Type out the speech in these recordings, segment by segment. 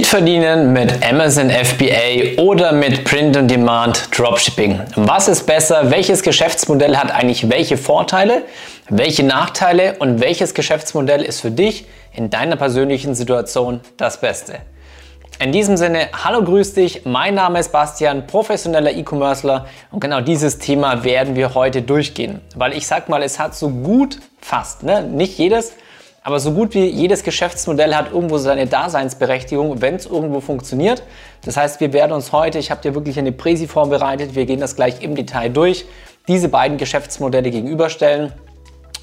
Geld verdienen mit Amazon FBA oder mit Print on Demand Dropshipping. Was ist besser? Welches Geschäftsmodell hat eigentlich welche Vorteile, welche Nachteile und welches Geschäftsmodell ist für dich in deiner persönlichen Situation das Beste? In diesem Sinne, hallo, grüß dich. Mein Name ist Bastian, professioneller E-Commercer und genau dieses Thema werden wir heute durchgehen, weil ich sag mal, es hat so gut fast, ne? nicht jedes, aber so gut wie jedes Geschäftsmodell hat irgendwo seine Daseinsberechtigung, wenn es irgendwo funktioniert. Das heißt, wir werden uns heute, ich habe dir wirklich eine Präsi vorbereitet, wir gehen das gleich im Detail durch, diese beiden Geschäftsmodelle gegenüberstellen.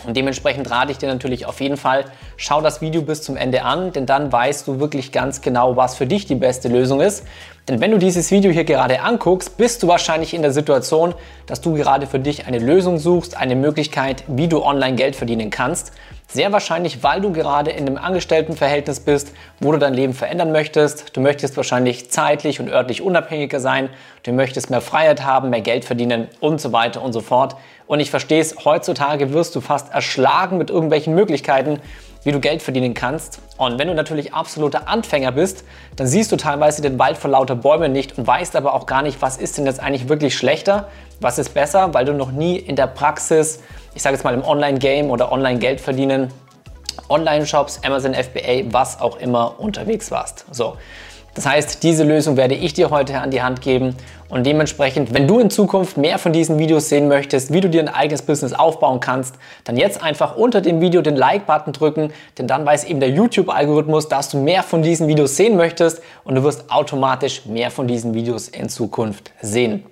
Und dementsprechend rate ich dir natürlich auf jeden Fall, schau das Video bis zum Ende an, denn dann weißt du wirklich ganz genau, was für dich die beste Lösung ist. Denn wenn du dieses Video hier gerade anguckst, bist du wahrscheinlich in der Situation, dass du gerade für dich eine Lösung suchst, eine Möglichkeit, wie du online Geld verdienen kannst. Sehr wahrscheinlich, weil du gerade in einem Angestelltenverhältnis bist, wo du dein Leben verändern möchtest. Du möchtest wahrscheinlich zeitlich und örtlich unabhängiger sein. Du möchtest mehr Freiheit haben, mehr Geld verdienen und so weiter und so fort. Und ich verstehe es, heutzutage wirst du fast erschlagen mit irgendwelchen Möglichkeiten, wie du Geld verdienen kannst. Und wenn du natürlich absoluter Anfänger bist, dann siehst du teilweise den Wald vor lauter Bäumen nicht und weißt aber auch gar nicht, was ist denn jetzt eigentlich wirklich schlechter, was ist besser, weil du noch nie in der Praxis ich sage jetzt mal im Online-Game oder Online-Geld verdienen, Online-Shops, Amazon FBA, was auch immer unterwegs warst. So. Das heißt, diese Lösung werde ich dir heute an die Hand geben und dementsprechend, wenn du in Zukunft mehr von diesen Videos sehen möchtest, wie du dir ein eigenes Business aufbauen kannst, dann jetzt einfach unter dem Video den Like-Button drücken, denn dann weiß eben der YouTube-Algorithmus, dass du mehr von diesen Videos sehen möchtest und du wirst automatisch mehr von diesen Videos in Zukunft sehen.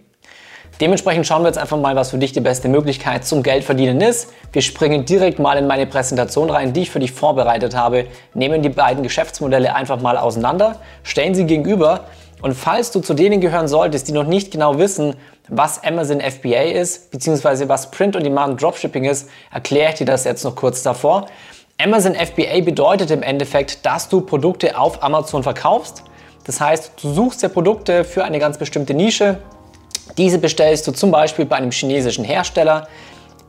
Dementsprechend schauen wir jetzt einfach mal, was für dich die beste Möglichkeit zum Geldverdienen ist. Wir springen direkt mal in meine Präsentation rein, die ich für dich vorbereitet habe, nehmen die beiden Geschäftsmodelle einfach mal auseinander, stellen sie gegenüber und falls du zu denen gehören solltest, die noch nicht genau wissen, was Amazon FBA ist, beziehungsweise was Print on Demand Dropshipping ist, erkläre ich dir das jetzt noch kurz davor. Amazon FBA bedeutet im Endeffekt, dass du Produkte auf Amazon verkaufst. Das heißt, du suchst dir Produkte für eine ganz bestimmte Nische, diese bestellst du zum Beispiel bei einem chinesischen Hersteller.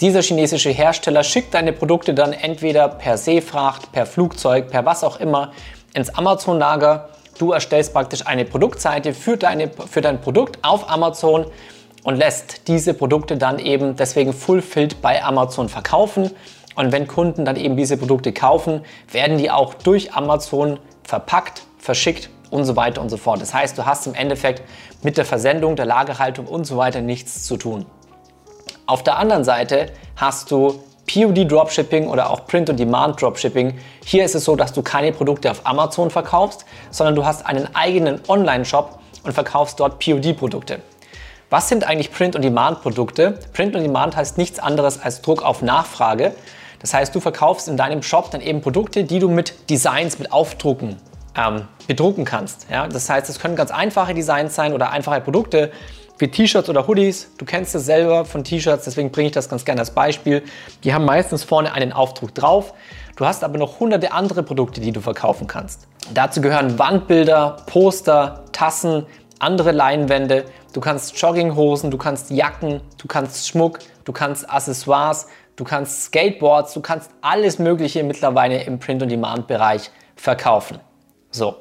Dieser chinesische Hersteller schickt deine Produkte dann entweder per Seefracht, per Flugzeug, per was auch immer ins Amazon-Lager. Du erstellst praktisch eine Produktseite für, deine, für dein Produkt auf Amazon und lässt diese Produkte dann eben deswegen fulfilled bei Amazon verkaufen. Und wenn Kunden dann eben diese Produkte kaufen, werden die auch durch Amazon verpackt, verschickt und so weiter und so fort. Das heißt, du hast im Endeffekt mit der Versendung, der Lagerhaltung und so weiter nichts zu tun. Auf der anderen Seite hast du POD Dropshipping oder auch Print on Demand Dropshipping. Hier ist es so, dass du keine Produkte auf Amazon verkaufst, sondern du hast einen eigenen Online-Shop und verkaufst dort POD Produkte. Was sind eigentlich Print on Demand Produkte? Print on Demand heißt nichts anderes als Druck auf Nachfrage. Das heißt, du verkaufst in deinem Shop dann eben Produkte, die du mit Designs, mit Aufdrucken ähm, bedrucken kannst. Ja? Das heißt, es können ganz einfache Designs sein oder einfache Produkte wie T-Shirts oder Hoodies. Du kennst es selber von T-Shirts, deswegen bringe ich das ganz gerne als Beispiel. Die haben meistens vorne einen Aufdruck drauf. Du hast aber noch hunderte andere Produkte, die du verkaufen kannst. Dazu gehören Wandbilder, Poster, Tassen, andere Leinwände. Du kannst Jogginghosen, du kannst Jacken, du kannst Schmuck, du kannst Accessoires, du kannst Skateboards, du kannst alles Mögliche mittlerweile im Print-on-Demand-Bereich verkaufen. So.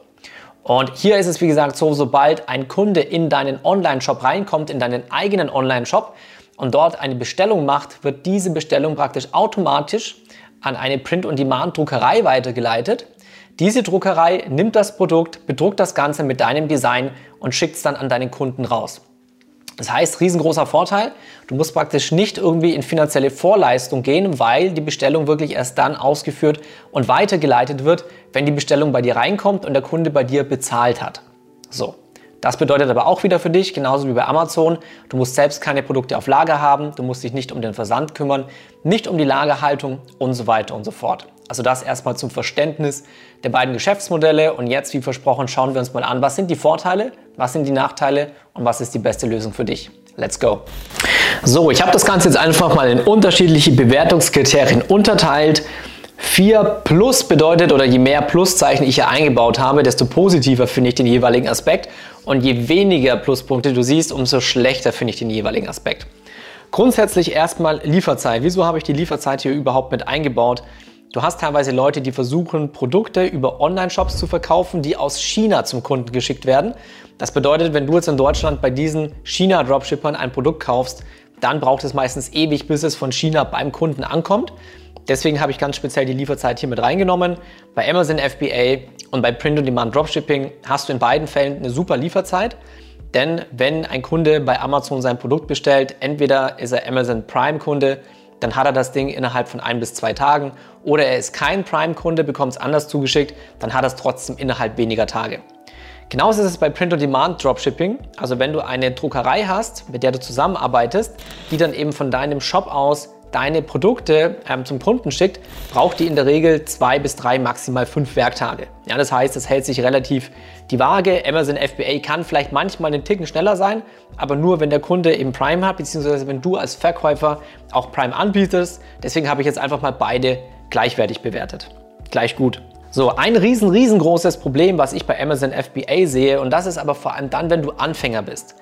Und hier ist es wie gesagt so, sobald ein Kunde in deinen Online-Shop reinkommt, in deinen eigenen Online-Shop und dort eine Bestellung macht, wird diese Bestellung praktisch automatisch an eine Print-on-Demand-Druckerei weitergeleitet. Diese Druckerei nimmt das Produkt, bedruckt das Ganze mit deinem Design und schickt es dann an deinen Kunden raus. Das heißt, riesengroßer Vorteil, du musst praktisch nicht irgendwie in finanzielle Vorleistung gehen, weil die Bestellung wirklich erst dann ausgeführt und weitergeleitet wird, wenn die Bestellung bei dir reinkommt und der Kunde bei dir bezahlt hat. So. Das bedeutet aber auch wieder für dich, genauso wie bei Amazon, du musst selbst keine Produkte auf Lager haben, du musst dich nicht um den Versand kümmern, nicht um die Lagerhaltung und so weiter und so fort. Also das erstmal zum Verständnis der beiden Geschäftsmodelle und jetzt, wie versprochen, schauen wir uns mal an, was sind die Vorteile, was sind die Nachteile und was ist die beste Lösung für dich. Let's go! So, ich habe das Ganze jetzt einfach mal in unterschiedliche Bewertungskriterien unterteilt. 4 plus bedeutet, oder je mehr Pluszeichen ich hier eingebaut habe, desto positiver finde ich den jeweiligen Aspekt. Und je weniger Pluspunkte du siehst, umso schlechter finde ich den jeweiligen Aspekt. Grundsätzlich erstmal Lieferzeit. Wieso habe ich die Lieferzeit hier überhaupt mit eingebaut? Du hast teilweise Leute, die versuchen, Produkte über Online-Shops zu verkaufen, die aus China zum Kunden geschickt werden. Das bedeutet, wenn du jetzt in Deutschland bei diesen China-Dropshippern ein Produkt kaufst, dann braucht es meistens ewig, bis es von China beim Kunden ankommt. Deswegen habe ich ganz speziell die Lieferzeit hier mit reingenommen. Bei Amazon FBA und bei Print-on-Demand Dropshipping hast du in beiden Fällen eine super Lieferzeit. Denn wenn ein Kunde bei Amazon sein Produkt bestellt, entweder ist er Amazon Prime-Kunde, dann hat er das Ding innerhalb von ein bis zwei Tagen. Oder er ist kein Prime-Kunde, bekommt es anders zugeschickt, dann hat er es trotzdem innerhalb weniger Tage. Genauso ist es bei Print-on-Demand Dropshipping. Also wenn du eine Druckerei hast, mit der du zusammenarbeitest, die dann eben von deinem Shop aus deine Produkte ähm, zum Kunden schickt, braucht die in der Regel zwei bis drei, maximal fünf Werktage. Ja, das heißt, es hält sich relativ die Waage. Amazon FBA kann vielleicht manchmal einen Ticken schneller sein, aber nur wenn der Kunde eben Prime hat, beziehungsweise wenn du als Verkäufer auch Prime anbietest. Deswegen habe ich jetzt einfach mal beide gleichwertig bewertet. Gleich gut. So, ein riesen, riesengroßes Problem, was ich bei Amazon FBA sehe, und das ist aber vor allem dann, wenn du Anfänger bist.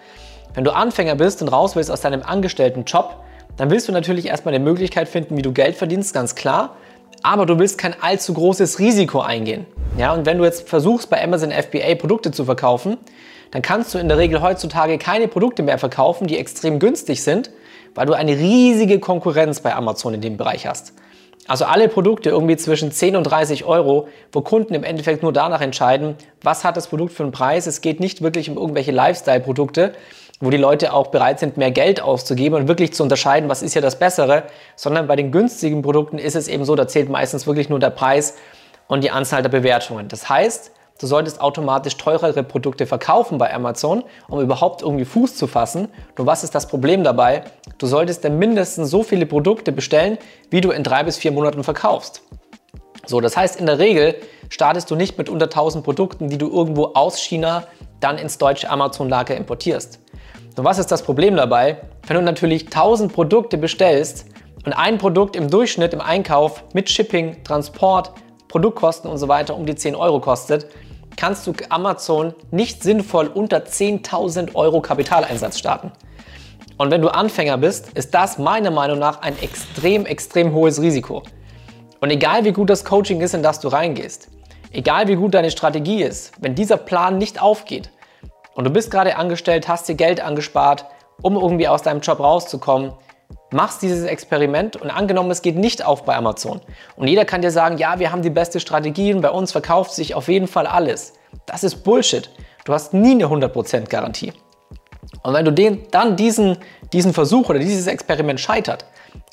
Wenn du Anfänger bist und raus willst aus deinem angestellten Job, dann willst du natürlich erstmal eine Möglichkeit finden, wie du Geld verdienst, ganz klar. Aber du willst kein allzu großes Risiko eingehen. Ja, und wenn du jetzt versuchst, bei Amazon FBA Produkte zu verkaufen, dann kannst du in der Regel heutzutage keine Produkte mehr verkaufen, die extrem günstig sind, weil du eine riesige Konkurrenz bei Amazon in dem Bereich hast. Also alle Produkte irgendwie zwischen 10 und 30 Euro, wo Kunden im Endeffekt nur danach entscheiden, was hat das Produkt für einen Preis. Es geht nicht wirklich um irgendwelche Lifestyle-Produkte, wo die Leute auch bereit sind, mehr Geld auszugeben und wirklich zu unterscheiden, was ist ja das Bessere, sondern bei den günstigen Produkten ist es eben so, da zählt meistens wirklich nur der Preis und die Anzahl der Bewertungen. Das heißt, du solltest automatisch teurere Produkte verkaufen bei Amazon, um überhaupt irgendwie Fuß zu fassen. Nur was ist das Problem dabei? Du solltest dann mindestens so viele Produkte bestellen, wie du in drei bis vier Monaten verkaufst. So, das heißt, in der Regel startest du nicht mit unter 1000 Produkten, die du irgendwo aus China dann ins deutsche Amazon-Lager importierst. Und was ist das Problem dabei? Wenn du natürlich 1000 Produkte bestellst und ein Produkt im Durchschnitt im Einkauf mit Shipping, Transport, Produktkosten und so weiter um die 10 Euro kostet, kannst du Amazon nicht sinnvoll unter 10.000 Euro Kapitaleinsatz starten. Und wenn du Anfänger bist, ist das meiner Meinung nach ein extrem, extrem hohes Risiko. Und egal wie gut das Coaching ist, in das du reingehst, egal wie gut deine Strategie ist, wenn dieser Plan nicht aufgeht, und du bist gerade angestellt, hast dir Geld angespart, um irgendwie aus deinem Job rauszukommen, machst dieses Experiment und angenommen, es geht nicht auf bei Amazon. Und jeder kann dir sagen, ja, wir haben die beste Strategie und bei uns verkauft sich auf jeden Fall alles. Das ist Bullshit. Du hast nie eine 100% Garantie. Und wenn du den, dann diesen, diesen Versuch oder dieses Experiment scheitert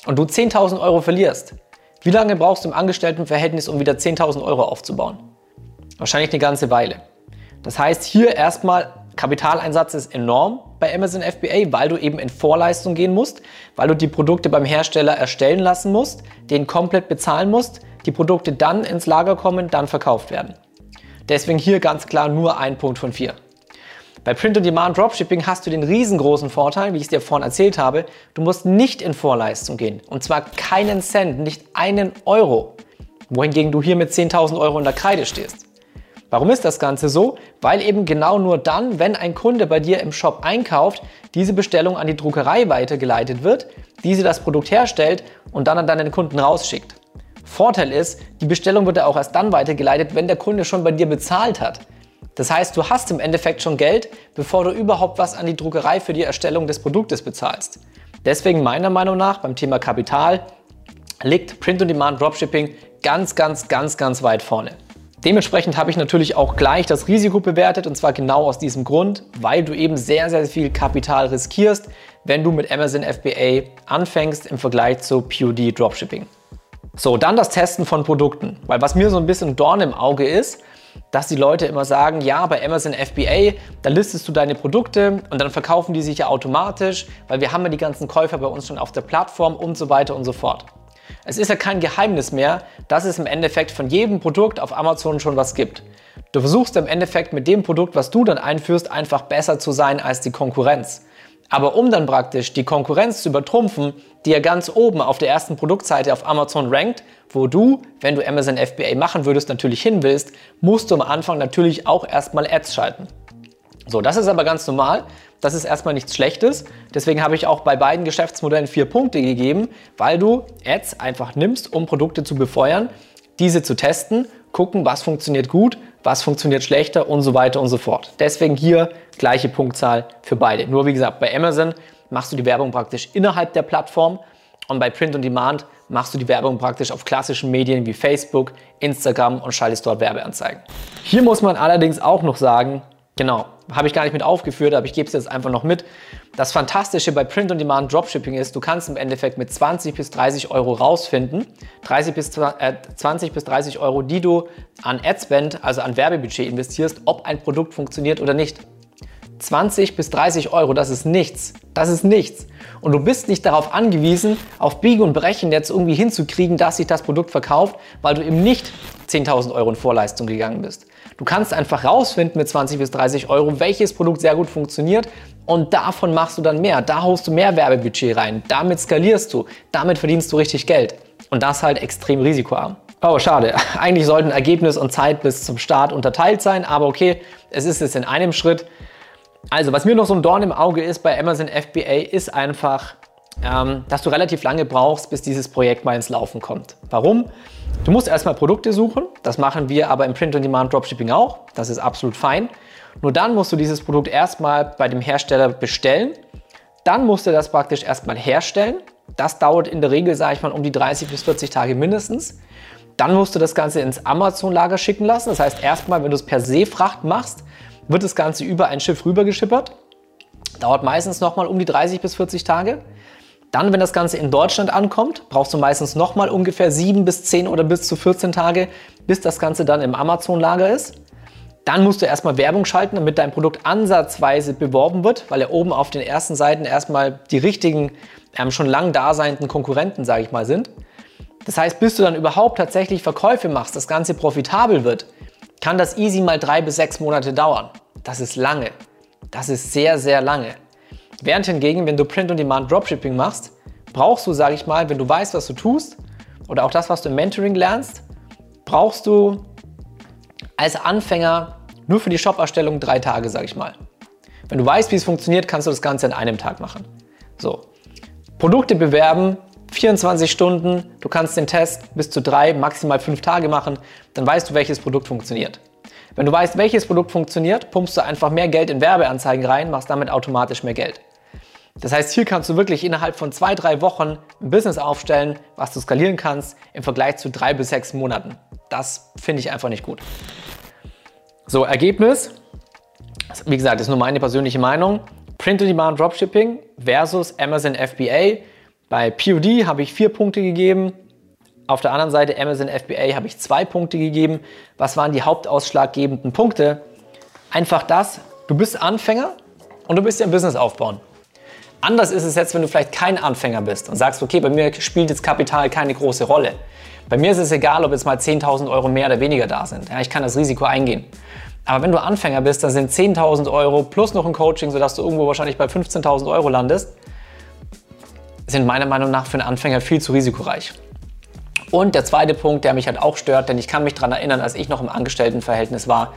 und du 10.000 Euro verlierst, wie lange brauchst du im Angestelltenverhältnis, um wieder 10.000 Euro aufzubauen? Wahrscheinlich eine ganze Weile. Das heißt, hier erstmal Kapitaleinsatz ist enorm bei Amazon FBA, weil du eben in Vorleistung gehen musst, weil du die Produkte beim Hersteller erstellen lassen musst, den komplett bezahlen musst, die Produkte dann ins Lager kommen, dann verkauft werden. Deswegen hier ganz klar nur ein Punkt von vier. Bei Print-on-Demand Dropshipping hast du den riesengroßen Vorteil, wie ich es dir vorhin erzählt habe, du musst nicht in Vorleistung gehen. Und zwar keinen Cent, nicht einen Euro. Wohingegen du hier mit 10.000 Euro in der Kreide stehst. Warum ist das Ganze so? Weil eben genau nur dann, wenn ein Kunde bei dir im Shop einkauft, diese Bestellung an die Druckerei weitergeleitet wird, diese das Produkt herstellt und dann an deinen Kunden rausschickt. Vorteil ist, die Bestellung wird ja auch erst dann weitergeleitet, wenn der Kunde schon bei dir bezahlt hat. Das heißt, du hast im Endeffekt schon Geld, bevor du überhaupt was an die Druckerei für die Erstellung des Produktes bezahlst. Deswegen meiner Meinung nach beim Thema Kapital liegt Print-on-Demand Dropshipping ganz, ganz, ganz, ganz weit vorne. Dementsprechend habe ich natürlich auch gleich das Risiko bewertet und zwar genau aus diesem Grund, weil du eben sehr, sehr viel Kapital riskierst, wenn du mit Amazon FBA anfängst im Vergleich zu POD Dropshipping. So, dann das Testen von Produkten, weil was mir so ein bisschen Dorn im Auge ist, dass die Leute immer sagen, ja, bei Amazon FBA, da listest du deine Produkte und dann verkaufen die sich ja automatisch, weil wir haben ja die ganzen Käufer bei uns schon auf der Plattform und so weiter und so fort. Es ist ja kein Geheimnis mehr, dass es im Endeffekt von jedem Produkt auf Amazon schon was gibt. Du versuchst im Endeffekt mit dem Produkt, was du dann einführst, einfach besser zu sein als die Konkurrenz. Aber um dann praktisch die Konkurrenz zu übertrumpfen, die ja ganz oben auf der ersten Produktseite auf Amazon rankt, wo du, wenn du Amazon FBA machen würdest, natürlich hin willst, musst du am Anfang natürlich auch erstmal Ads schalten. So, das ist aber ganz normal. Das ist erstmal nichts Schlechtes. Deswegen habe ich auch bei beiden Geschäftsmodellen vier Punkte gegeben, weil du Ads einfach nimmst, um Produkte zu befeuern diese zu testen, gucken, was funktioniert gut, was funktioniert schlechter und so weiter und so fort. Deswegen hier gleiche Punktzahl für beide. Nur wie gesagt, bei Amazon machst du die Werbung praktisch innerhalb der Plattform und bei Print on Demand machst du die Werbung praktisch auf klassischen Medien wie Facebook, Instagram und schaltest dort Werbeanzeigen. Hier muss man allerdings auch noch sagen, genau, habe ich gar nicht mit aufgeführt, aber ich gebe es jetzt einfach noch mit. Das Fantastische bei Print on Demand Dropshipping ist, du kannst im Endeffekt mit 20 bis 30 Euro rausfinden, 30 bis, äh, 20 bis 30 Euro, die du an Adspend, also an Werbebudget investierst, ob ein Produkt funktioniert oder nicht. 20 bis 30 Euro, das ist nichts. Das ist nichts. Und du bist nicht darauf angewiesen, auf Biegen und Brechen jetzt irgendwie hinzukriegen, dass sich das Produkt verkauft, weil du eben nicht 10.000 Euro in Vorleistung gegangen bist. Du kannst einfach rausfinden mit 20 bis 30 Euro, welches Produkt sehr gut funktioniert und davon machst du dann mehr. Da haust du mehr Werbebudget rein. Damit skalierst du. Damit verdienst du richtig Geld. Und das halt extrem risikoarm. Oh, schade. Eigentlich sollten Ergebnis und Zeit bis zum Start unterteilt sein, aber okay, es ist es in einem Schritt. Also, was mir noch so ein Dorn im Auge ist bei Amazon FBA, ist einfach, ähm, dass du relativ lange brauchst, bis dieses Projekt mal ins Laufen kommt. Warum? Du musst erstmal Produkte suchen. Das machen wir aber im Print-on-Demand Dropshipping auch. Das ist absolut fein. Nur dann musst du dieses Produkt erstmal bei dem Hersteller bestellen. Dann musst du das praktisch erstmal herstellen. Das dauert in der Regel, sage ich mal, um die 30 bis 40 Tage mindestens. Dann musst du das Ganze ins Amazon-Lager schicken lassen. Das heißt, erstmal, wenn du es per se Fracht machst, wird das Ganze über ein Schiff rübergeschippert. Dauert meistens nochmal um die 30 bis 40 Tage. Dann, wenn das Ganze in Deutschland ankommt, brauchst du meistens nochmal ungefähr 7 bis 10 oder bis zu 14 Tage, bis das Ganze dann im Amazon-Lager ist. Dann musst du erstmal Werbung schalten, damit dein Produkt ansatzweise beworben wird, weil ja oben auf den ersten Seiten erstmal die richtigen, ähm, schon lang daseinenden Konkurrenten, sage ich mal, sind. Das heißt, bis du dann überhaupt tatsächlich Verkäufe machst, das Ganze profitabel wird, kann das easy mal drei bis sechs Monate dauern. Das ist lange. Das ist sehr, sehr lange. Während hingegen, wenn du Print-on-Demand Dropshipping machst, brauchst du, sage ich mal, wenn du weißt, was du tust oder auch das, was du im Mentoring lernst, brauchst du als Anfänger nur für die Shop-Erstellung drei Tage, sage ich mal. Wenn du weißt, wie es funktioniert, kannst du das Ganze in einem Tag machen. So. Produkte bewerben, 24 Stunden, du kannst den Test bis zu drei, maximal fünf Tage machen, dann weißt du, welches Produkt funktioniert. Wenn du weißt, welches Produkt funktioniert, pumpst du einfach mehr Geld in Werbeanzeigen rein, machst damit automatisch mehr Geld. Das heißt, hier kannst du wirklich innerhalb von zwei, drei Wochen ein Business aufstellen, was du skalieren kannst im Vergleich zu drei bis sechs Monaten. Das finde ich einfach nicht gut. So, Ergebnis. Wie gesagt, das ist nur meine persönliche Meinung. Print-on-Demand Dropshipping versus Amazon FBA. Bei POD habe ich vier Punkte gegeben. Auf der anderen Seite Amazon FBA habe ich zwei Punkte gegeben. Was waren die hauptausschlaggebenden Punkte? Einfach das, du bist Anfänger und du bist ja ein Business aufbauen. Anders ist es jetzt, wenn du vielleicht kein Anfänger bist und sagst, okay, bei mir spielt jetzt Kapital keine große Rolle. Bei mir ist es egal, ob jetzt mal 10.000 Euro mehr oder weniger da sind. Ja, ich kann das Risiko eingehen. Aber wenn du Anfänger bist, dann sind 10.000 Euro plus noch ein Coaching, sodass du irgendwo wahrscheinlich bei 15.000 Euro landest sind meiner Meinung nach für einen Anfänger viel zu risikoreich. Und der zweite Punkt, der mich halt auch stört, denn ich kann mich daran erinnern, als ich noch im Angestelltenverhältnis war,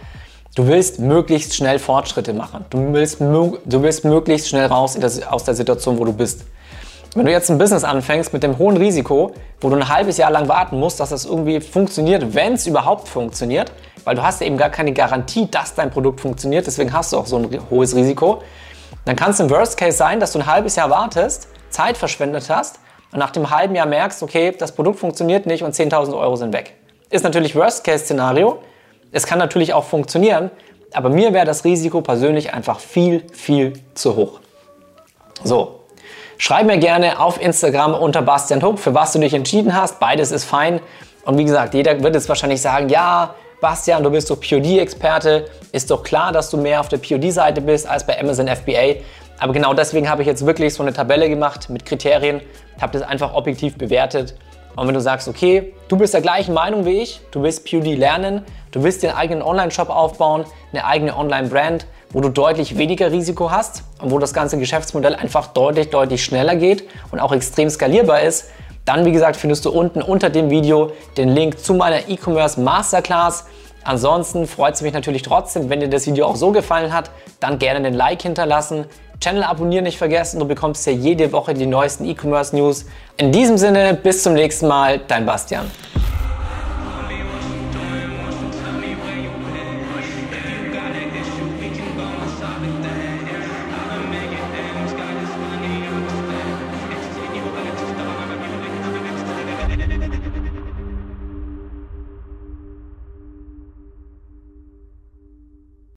du willst möglichst schnell Fortschritte machen. Du willst, du willst möglichst schnell raus aus der Situation, wo du bist. Wenn du jetzt ein Business anfängst mit dem hohen Risiko, wo du ein halbes Jahr lang warten musst, dass das irgendwie funktioniert, wenn es überhaupt funktioniert, weil du hast ja eben gar keine Garantie, dass dein Produkt funktioniert, deswegen hast du auch so ein hohes Risiko, dann kann es im Worst Case sein, dass du ein halbes Jahr wartest, Zeit verschwendet hast und nach dem halben Jahr merkst, okay, das Produkt funktioniert nicht und 10.000 Euro sind weg. Ist natürlich Worst-Case-Szenario. Es kann natürlich auch funktionieren, aber mir wäre das Risiko persönlich einfach viel, viel zu hoch. So, schreib mir gerne auf Instagram unter Bastian Huck, für was du dich entschieden hast. Beides ist fein. Und wie gesagt, jeder wird jetzt wahrscheinlich sagen, ja, Bastian, du bist doch POD-Experte. Ist doch klar, dass du mehr auf der POD-Seite bist als bei Amazon FBA. Aber genau deswegen habe ich jetzt wirklich so eine Tabelle gemacht mit Kriterien, habe das einfach objektiv bewertet. Und wenn du sagst, okay, du bist der gleichen Meinung wie ich, du willst PUD lernen, du willst den eigenen Online-Shop aufbauen, eine eigene Online-Brand, wo du deutlich weniger Risiko hast und wo das ganze Geschäftsmodell einfach deutlich, deutlich schneller geht und auch extrem skalierbar ist, dann wie gesagt findest du unten unter dem Video den Link zu meiner E-Commerce Masterclass. Ansonsten freut es mich natürlich trotzdem, wenn dir das Video auch so gefallen hat, dann gerne den Like hinterlassen, Channel abonnieren nicht vergessen, du bekommst ja jede Woche die neuesten E-Commerce News. In diesem Sinne, bis zum nächsten Mal, dein Bastian.